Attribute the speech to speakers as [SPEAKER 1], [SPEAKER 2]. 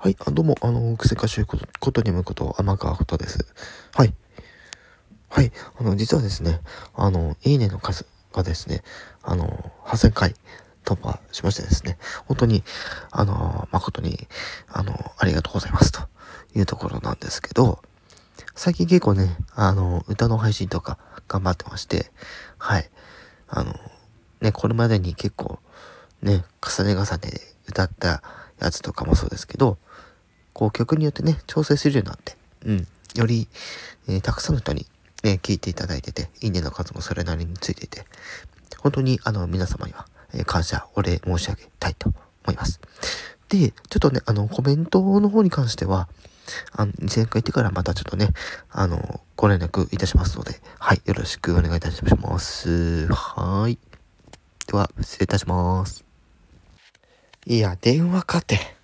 [SPEAKER 1] はい、あどうも、あの、癖歌手ことことにむこと、天川ことです。はい。はい、あの、実はですね、あの、いいねの数がですね、あの、8000回突破しましてですね、本当に、あの、誠に、あの、ありがとうございますというところなんですけど、最近結構ね、あの、歌の配信とか頑張ってまして、はい。あの、ね、これまでに結構、ね、重ね重ねで歌ったやつとかもそうですけど、こう曲によってね、調整するようになって、うん、より、えーたくさんの人に、ね、聞いていただいてて、いいねの数もそれなりについていて、本当にあの皆様には、えー感謝、お礼申し上げたいと思います。で、ちょっとね、あの、コメントの方に関しては、あの、2000回言ってからまたちょっとね、あの、ご連絡いたしますので、はい、よろしくお願いいたします。はい。では、失礼いたします。いや、電話かて。